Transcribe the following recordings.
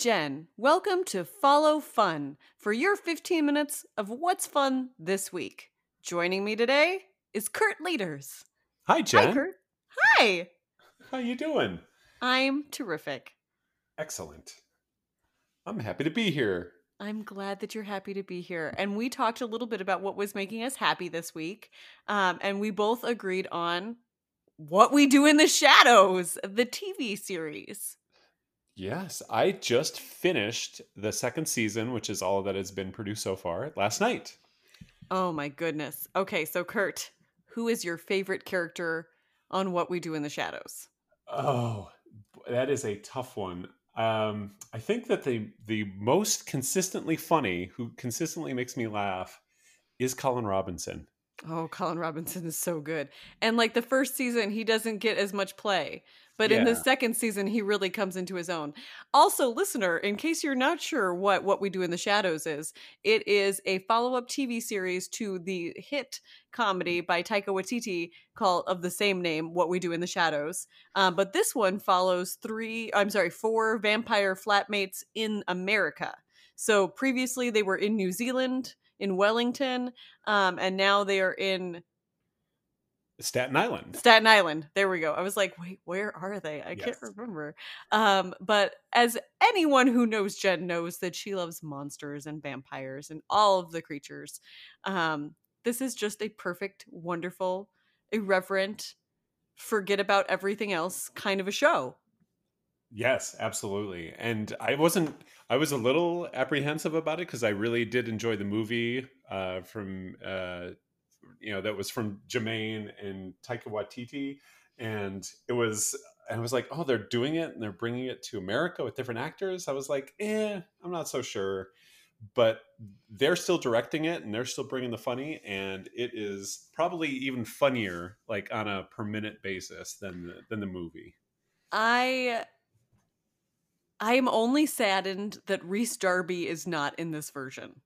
Jen. Welcome to Follow Fun for your 15 minutes of what's fun this week. Joining me today is Kurt Leaders. Hi, Jen. Hi, Kurt. Hi. How you doing? I'm terrific. Excellent. I'm happy to be here. I'm glad that you're happy to be here. And we talked a little bit about what was making us happy this week. Um, and we both agreed on what we do in the shadows, the TV series. Yes, I just finished the second season, which is all that has been produced so far, last night. Oh my goodness. Okay, so Kurt, who is your favorite character on What We Do in the Shadows? Oh, that is a tough one. Um, I think that the the most consistently funny, who consistently makes me laugh, is Colin Robinson. Oh, Colin Robinson is so good. And like the first season, he doesn't get as much play. But in the second season, he really comes into his own. Also, listener, in case you're not sure what What We Do in the Shadows is, it is a follow-up TV series to the hit comedy by Taika Waititi called of the same name, What We Do in the Shadows. Um, but this one follows three, I'm sorry, four vampire flatmates in America. So previously they were in New Zealand, in Wellington, um, and now they are in Staten Island. Staten Island. There we go. I was like, wait, where are they? I can't remember. Um, but as anyone who knows Jen knows that she loves monsters and vampires and all of the creatures. Um, this is just a perfect, wonderful, irreverent, forget about everything else kind of a show. Yes, absolutely. And I wasn't. I was a little apprehensive about it because I really did enjoy the movie uh, from uh, you know that was from Jermaine and Taika Waititi, and it was. And I was like, oh, they're doing it and they're bringing it to America with different actors. I was like, eh, I'm not so sure. But they're still directing it and they're still bringing the funny, and it is probably even funnier, like on a per minute basis than the, than the movie. I I am only saddened that Rhys Darby is not in this version.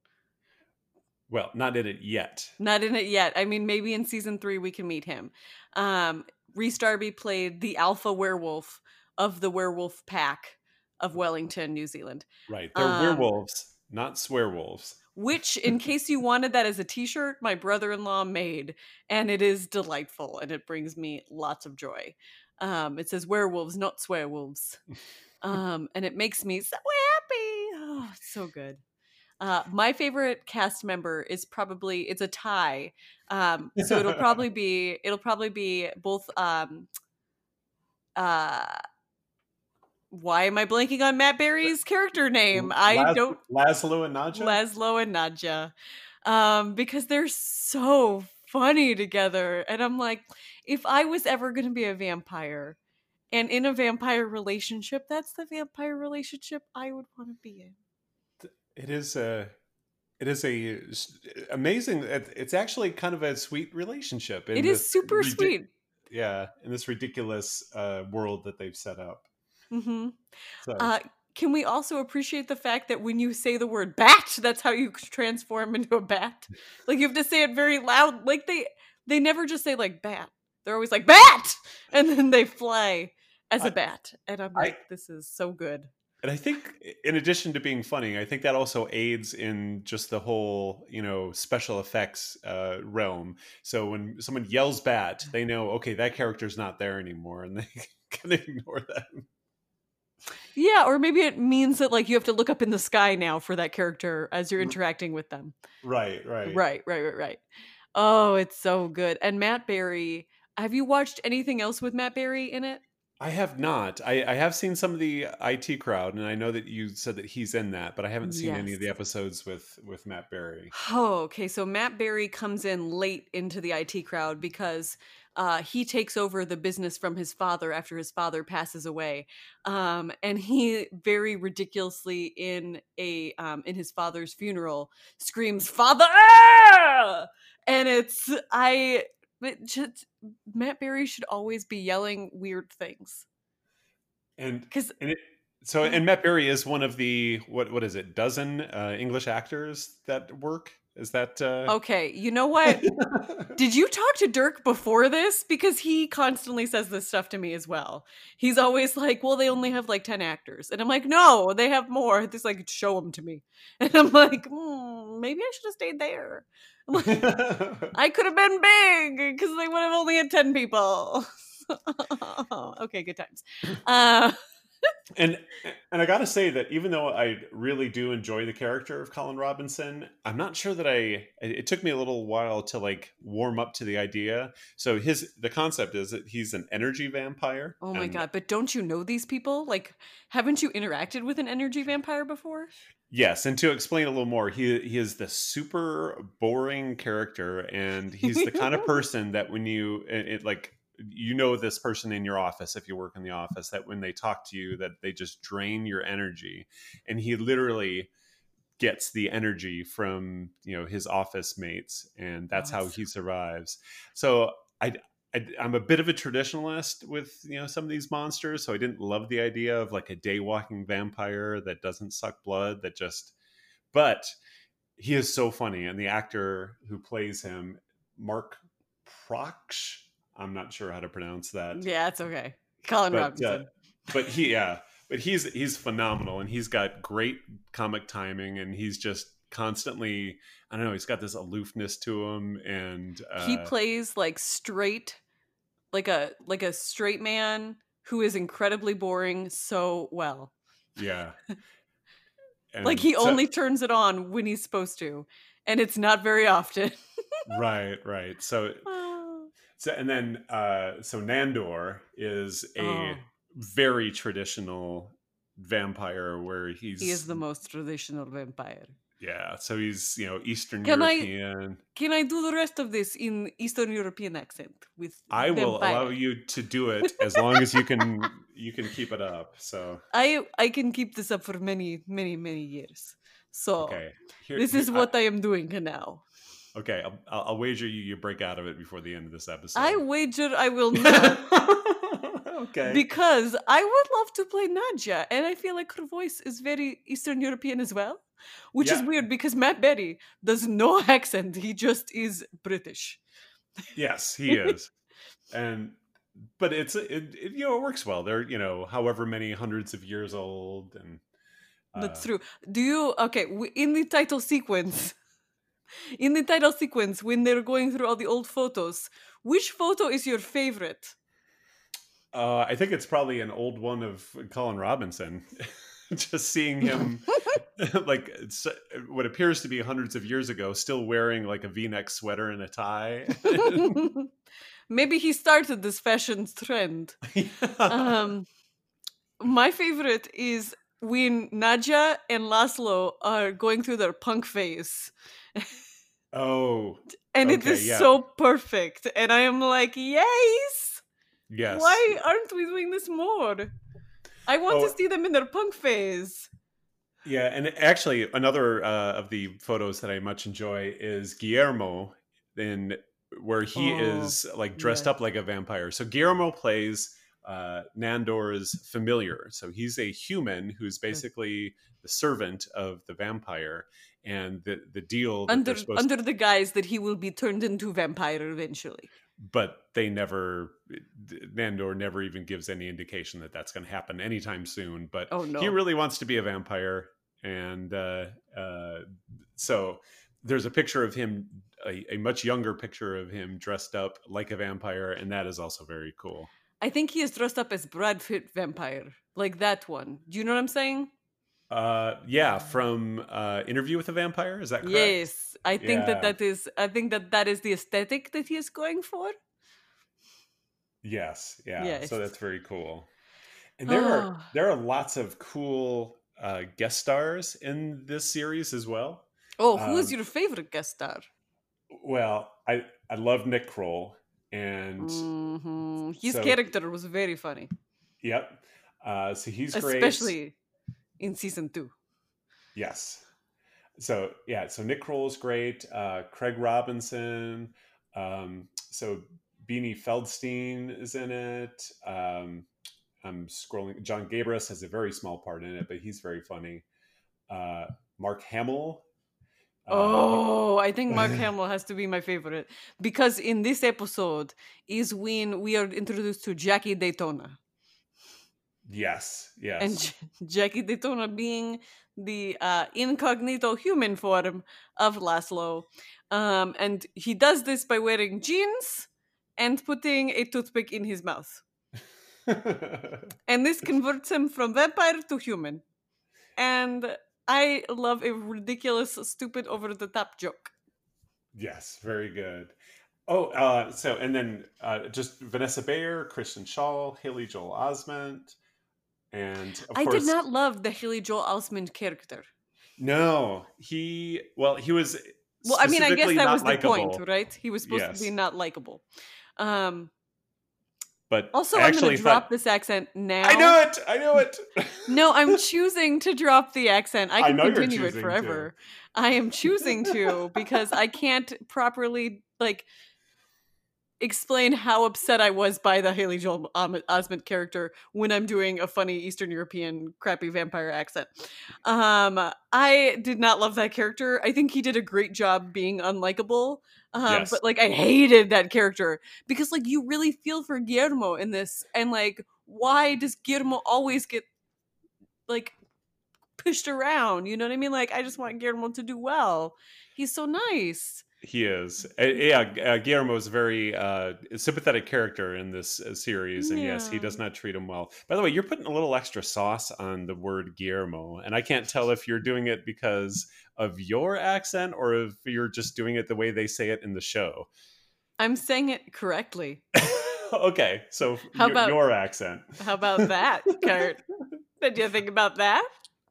Well, not in it yet. Not in it yet. I mean, maybe in season three we can meet him. Um, Rhys Darby played the alpha werewolf of the werewolf pack of Wellington, New Zealand. Right. They're Um, werewolves, not swearwolves. Which, in case you wanted that as a T-shirt, my brother-in-law made, and it is delightful, and it brings me lots of joy. Um, it says werewolves, not swearwolves, um, and it makes me so happy. Oh, it's so good. Uh, my favorite cast member is probably it's a tie, um, so it'll probably be it'll probably be both. Um, uh, why am I blanking on Matt Berry's character name? I Las- don't Laszlo and Nadja? Laszlo and Nadja, um, because they're so funny together. And I'm like, if I was ever going to be a vampire and in a vampire relationship, that's the vampire relationship I would want to be in. It is a it is a amazing it's actually kind of a sweet relationship It is super ridic- sweet. yeah in this ridiculous uh world that they've set up hmm so Uh, can we also appreciate the fact that when you say the word bat, that's how you transform into a bat? Like you have to say it very loud. Like they they never just say like bat. They're always like bat, and then they fly as a I- bat. And I'm I- like, this is so good. And i think in addition to being funny i think that also aids in just the whole you know special effects uh realm so when someone yells bat they know okay that character's not there anymore and they can ignore that Yeah, or maybe it means that like you have to look up in the sky now for that character as you're interacting with them. right right Right, right, right, right. Oh, it's so good. And Matt Berry, have you watched anything else with Matt Berry in it? I have not. I, I have seen some of the IT crowd, and I know that you said that he's in that, but I haven't seen any of the episodes with with Matt Berry. Oh, okay. So Matt Berry comes in late into the IT crowd because uh, he takes over the business from his father after his father passes away, um, and he very ridiculously in a um, in his father's funeral screams "Father!" and it's I. But just Matt Berry should always be yelling weird things And because and it So, and Matt Berry is one of the what what is it? Dozen uh, English actors that work. Is that uh... okay? You know what? Did you talk to Dirk before this? Because he constantly says this stuff to me as well. He's always like, "Well, they only have like ten actors," and I'm like, "No, they have more." Just like show them to me, and I'm like, mm, maybe I should have stayed there. I could have been big because they would have only had ten people. okay, good times. Uh, and and I gotta say that even though I really do enjoy the character of Colin Robinson, I'm not sure that I. It took me a little while to like warm up to the idea. So his the concept is that he's an energy vampire. Oh my god! But don't you know these people? Like, haven't you interacted with an energy vampire before? Yes, and to explain a little more, he he is the super boring character, and he's the kind of person that when you it, it like you know this person in your office if you work in the office that when they talk to you that they just drain your energy. And he literally gets the energy from you know his office mates and oh, that's how he survives. So I, I i'm a bit of a traditionalist with you know some of these monsters so i didn't love the idea of like a day walking vampire that doesn't suck blood that just but he is so funny and the actor who plays him mark proksch I'm not sure how to pronounce that. Yeah, it's okay. Colin but, Robinson. Uh, but he, yeah, but he's he's phenomenal, and he's got great comic timing, and he's just constantly. I don't know. He's got this aloofness to him, and uh, he plays like straight, like a like a straight man who is incredibly boring so well. Yeah. like he so, only turns it on when he's supposed to, and it's not very often. right, right. So so and then uh, so Nandor is a oh. very traditional vampire where he's he is the most traditional vampire. Yeah, so he's you know Eastern can European. I, can I do the rest of this in Eastern European accent with? I vampire? will allow you to do it as long as you can you can keep it up. So I I can keep this up for many many many years. So okay. Here, this is what I, I am doing now. Okay, I'll, I'll, wager you you break out of it before the end of this episode. I wager I will not. okay. Because I would love to play Nadja, and I feel like her voice is very Eastern European as well, which yeah. is weird because Matt Berry does no accent. He just is British. Yes, he is, and but it's it, it, you know it works well. They're you know however many hundreds of years old, and uh, that's true. Do you okay in the title sequence? in the title sequence when they're going through all the old photos which photo is your favorite uh, i think it's probably an old one of colin robinson just seeing him like what appears to be hundreds of years ago still wearing like a v-neck sweater and a tie maybe he started this fashion trend yeah. um, my favorite is when Nadja and Laszlo are going through their punk phase Oh. And okay, it is yeah. so perfect. And I am like, yes. Yes. Why aren't we doing this more? I want oh. to see them in their punk phase. Yeah, and actually, another uh, of the photos that I much enjoy is Guillermo, in where he oh, is like dressed yeah. up like a vampire. So Guillermo plays uh, Nandor's familiar. So he's a human who's basically the servant of the vampire, and the the deal under under to, the guise that he will be turned into vampire eventually. But they never, Nandor never even gives any indication that that's going to happen anytime soon. But oh, no. he really wants to be a vampire, and uh, uh, so there's a picture of him, a, a much younger picture of him dressed up like a vampire, and that is also very cool. I think he is dressed up as Brad Pitt vampire, like that one. Do you know what I'm saying? Uh, yeah, from uh, Interview with a Vampire. Is that correct? Yes, I think yeah. that that is. I think that that is the aesthetic that he is going for. Yes, yeah. Yes. So that's very cool. And there oh. are there are lots of cool uh, guest stars in this series as well. Oh, who is um, your favorite guest star? Well, I I love Nick Kroll, and mm-hmm. his so, character was very funny. Yep. Uh, so he's great. Especially in season two. Yes. So yeah, so Nick Kroll is great. Uh, Craig Robinson. Um, so Beanie Feldstein is in it. Um, I'm scrolling. Jon Gabrus has a very small part in it, but he's very funny. Uh, Mark Hamill. uh, Oh, I think Mark Hamill has to be my favorite because in this episode is when we are introduced to Jackie Daytona. Yes, yes. and Jackie Daytona being the uh, incognito human form of Laszlo. Um, and he does this by wearing jeans and putting a toothpick in his mouth. And this converts him from vampire to human. And I love a ridiculous, stupid, over the top joke. yes, very good. Oh, uh, so and then uh, just Vanessa Bayer, Kristen Schaal, Haley Joel Osment, and of I course, did not love the Haley Joel Osment character. No, he well, he was. Well, I mean, I guess that was the point, right? He was supposed Yes. to be not likable. Um, But also, I I'm going to drop this accent now. I know it. I know it. No, I'm choosing to drop the accent. I I can you're continue it forever. I am choosing to because I can't properly like explain how upset I was by the Haley Joel Osment character when I'm doing a funny Eastern European crappy vampire accent. Um, I did not love that character. I think he did a great job being unlikable. Um, Yes. but like I hated that character because like you really feel for Guillermo in this, and like why does Guillermo always get like pushed around? You know what I mean? Like I just want Guillermo to do well. He's so nice. he is. Uh, yeah, uh, Guillermo is a very uh, sympathetic character in this uh, series, and yes, he does not treat him well. By the way, you're putting a little extra sauce on the word Guillermo, and I can't tell if you're doing it because of your accent or if you're just doing it the way they say it in the show. I'm saying it correctly. okay, so How y- about- your accent? How about that, Kurt? Did you think about that?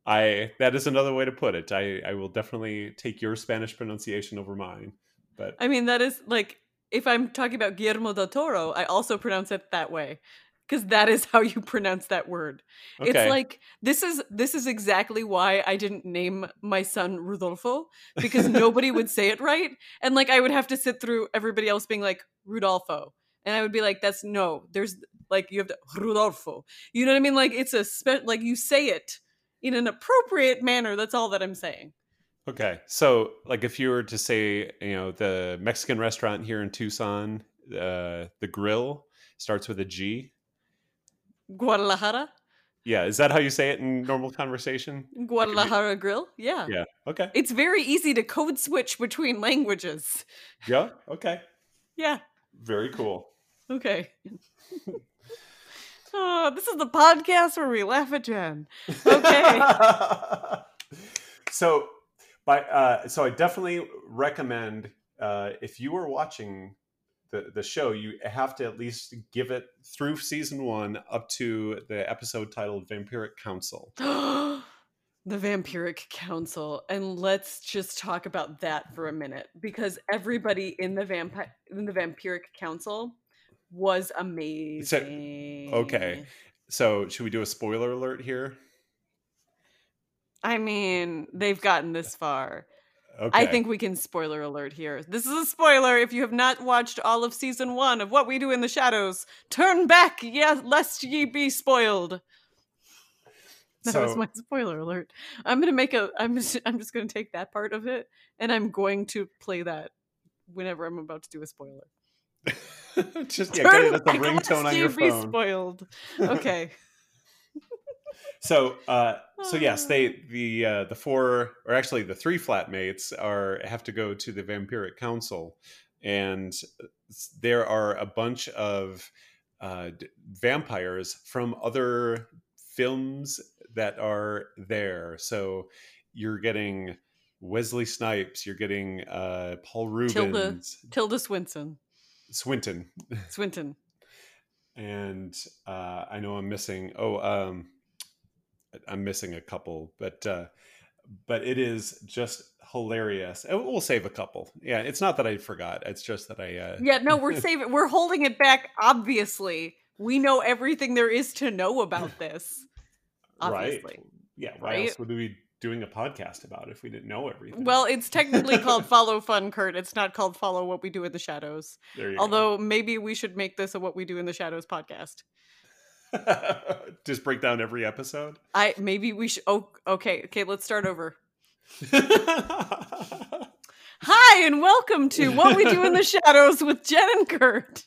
I that is another way to put it. I I will definitely take your Spanish pronunciation over mine. But I mean, that is like if I'm talking about Guillermo del Toro, I also pronounce it that way because that is how you pronounce that word. okay. It's like this is this is exactly why I didn't name my son Rudolfo because nobody would say it right, and like I would have to sit through everybody else being like Rudolfo, and I would be like, "That's no, there's like you have to Rudolfo." You know what I mean? Like it's a spe- like you say it in an appropriate manner. That's all that I'm saying. Okay. So, like, if you were to say, you know, the Mexican restaurant here in Tucson, uh, the grill starts with a G. Guadalajara, Yeah. Is that how you say it in normal conversation? Guadalajara Grill. Yeah. Yeah. Okay. It's very easy to code switch between languages. Yeah. Okay. Yeah. Very cool. Okay. oh, this is the podcast where we laugh at Jen. Okay. so, by uh, so I definitely recommend uh, if you are watching the the show, you have to at least give it through season one up to the episode titled "Vampiric Council." the Vampiric Council. And let's just talk about that for a minute because everybody in the vampire in the Vampiric Council was amazing. okay. So, should we do a spoiler alert here? I mean, they've gotten this far. Okay. I think we can spoiler alert here. This is a spoiler. If you have not watched all of season one of What We Do in the Shadows, turn back, yeah, lest ye be spoiled. That was my spoiler alert. I'm gonna make a. I'm just. I'm just gonna take that part of it, and I'm going to play that whenever I'm about to do a spoiler. just yeah, get it as a ringtone on your be phone. spoiled. Okay. So, uh, so yes, they the uh, the four or actually the three flatmates are have to go to the vampiric council, and there are a bunch of uh, d- vampires from other films that are there. So you're getting Wesley Snipes, you're getting uh, Paul Tilda. Reubens, Tilda Swinton. Swinton, Swinton. and uh, I know I'm missing. Oh, um, I'm missing a couple, but uh, but it is just hilarious. We'll save a couple. Yeah, it's not that I forgot. It's just that I. Uh, Yeah, no, we're saving. We're holding it back. Obviously, we know everything there is to know about this. Obviously. right. Yeah. Why Right? else would we doing a podcast about if we didn't know everything? Well, it's technically called Follow Fun, Kurt. It's not called Follow What We Do in the Shadows. there you go. Although maybe we should make this a What We Do in the Shadows podcast. Just break down every episode. I maybe we should. Oh, okay, okay. Let's start over. Hi, and welcome to What We Do in the Shadows with Jen and Kurt.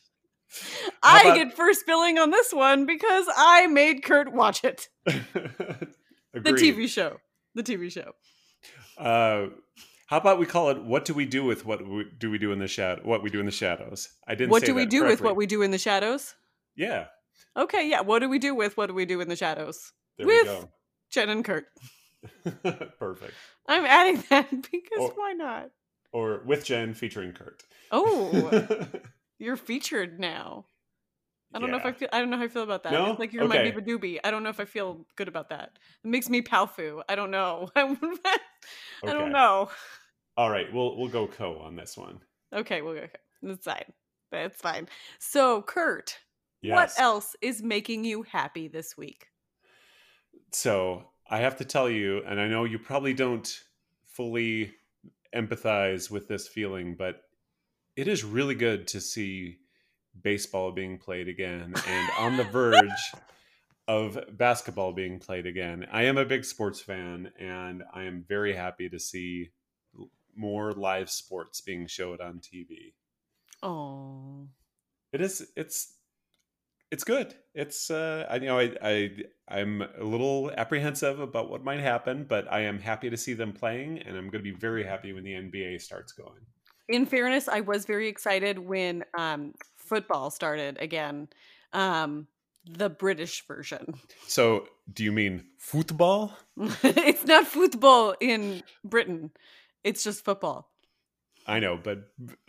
I about- get first billing on this one because I made Kurt watch it. The TV show. The TV show. Uh, how about we call it "What do we do with what we, do we do in the shadow? What we do in the shadows?" I didn't. What do we do with what we do in the shadows? Yeah, Okay, yeah. What do we do with what do we do in the shadows? there With- Jen and Kurt. Perfect. I'm adding that because Oh. why not? Or with Jen featuring Kurt. Oh, you're featured now. I don't know if I feel. I don't know how I feel about that. No? It's like you're my Okay. Biba Doobie. I don't know if I feel good about that. It makes me Palfu. I don't know. I Okay. don't know. All right, we'll we'll go co on this one. Okay, we'll go. Okay. That's fine. That's fine. So, Kurt, Yes. what else is making you happy this week? So I have to tell you, and I know you probably don't fully empathize with this feeling, but it is really good to see baseball being played again and on the verge of basketball being played again. I am a big sports fan and I am very happy to see more live sports being showed on TV. Oh, It is it's it's good. It's uh I you know I I I'm a little apprehensive about what might happen, but I am happy to see them playing and I'm going to be very happy when the NBA starts going. in fairness, I was very excited when um, football started again. Um, the British version. So, do you mean football? it's not football in Britain. It's just football. I know, but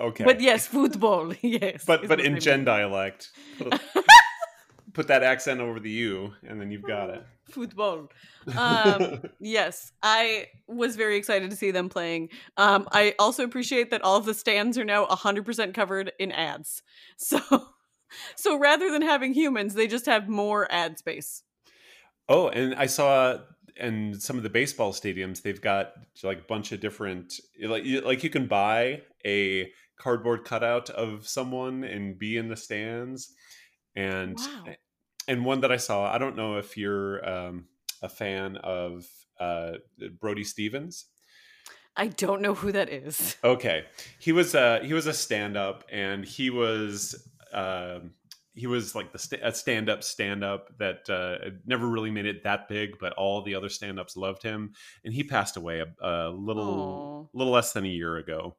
okay. But yes, football. Yes. but but in gen dialect. Put, that accent over the U and then you've got it. football. Um, yes, I was very excited to see them playing. Um, I also appreciate that all of the stands are now 100% covered in ads. So, so rather than having humans, they just have more ad space. Oh, and I saw in some of the baseball stadiums they've got like a bunch of different like you, like you can buy a cardboard cutout of someone and be in the stands and Wow. and one that I saw I don't know if you're um, a fan of uh, Brody Stevens. I don't know who that is. Okay, he was uh he was a stand up and he was um he was like the st- a stand up stand up that uh, never really made it that big, but all the other stand ups loved him, and he passed away a, a little Aw. little less than a year ago.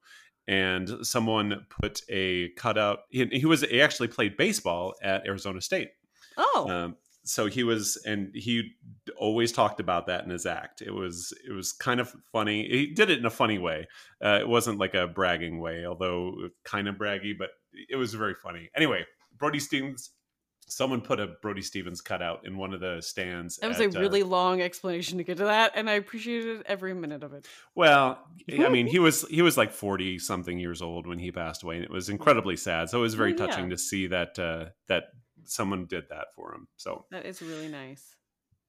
And someone put a cutout. He, he was he actually played baseball at Arizona State. Oh, Um, so he was, and he always talked about that in his act. It was, it was kind of funny. He did it in a funny way. Uh, it wasn't like a bragging way, although kind of braggy, but it was very funny. Anyway, Brody Stevens. Someone put a Brody Stevens cutout in one of the stands. that was at, a uh, really long explanation to get to that, and I appreciated every minute of it. well. I mean, he was he was like forty something years old when he passed away, and it was incredibly sad. So it was very Well, yeah. touching to see that uh, that someone did that for him. So That is really nice.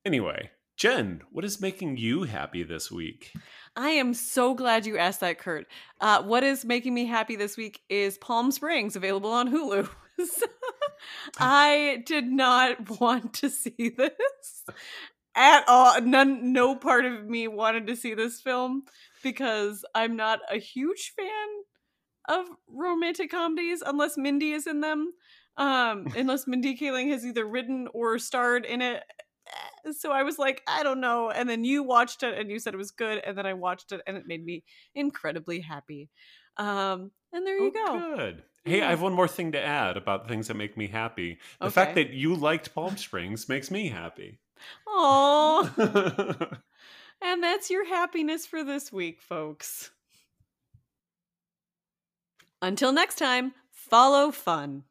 Anyway, Jen, what is making you happy this week? I am so glad you asked that, Kurt. Uh, what is making me happy this week is Palm Springs, available on Hulu. I did not want to see this at all. None, no part of me wanted to see this film because I'm not a huge fan of romantic comedies unless Mindy is in them. Um, unless Mindy Kaling has either written or starred in it. So I was like, I don't know. And then you watched it and you said it was good. And then I watched it and it made me incredibly happy. Um, and there you Oh, go. Good. Hey. I have one more thing to add about things that make me happy. The fact that you liked Palm Springs makes me happy. Aw. and that's your happiness for this week, folks. Until next time, follow fun.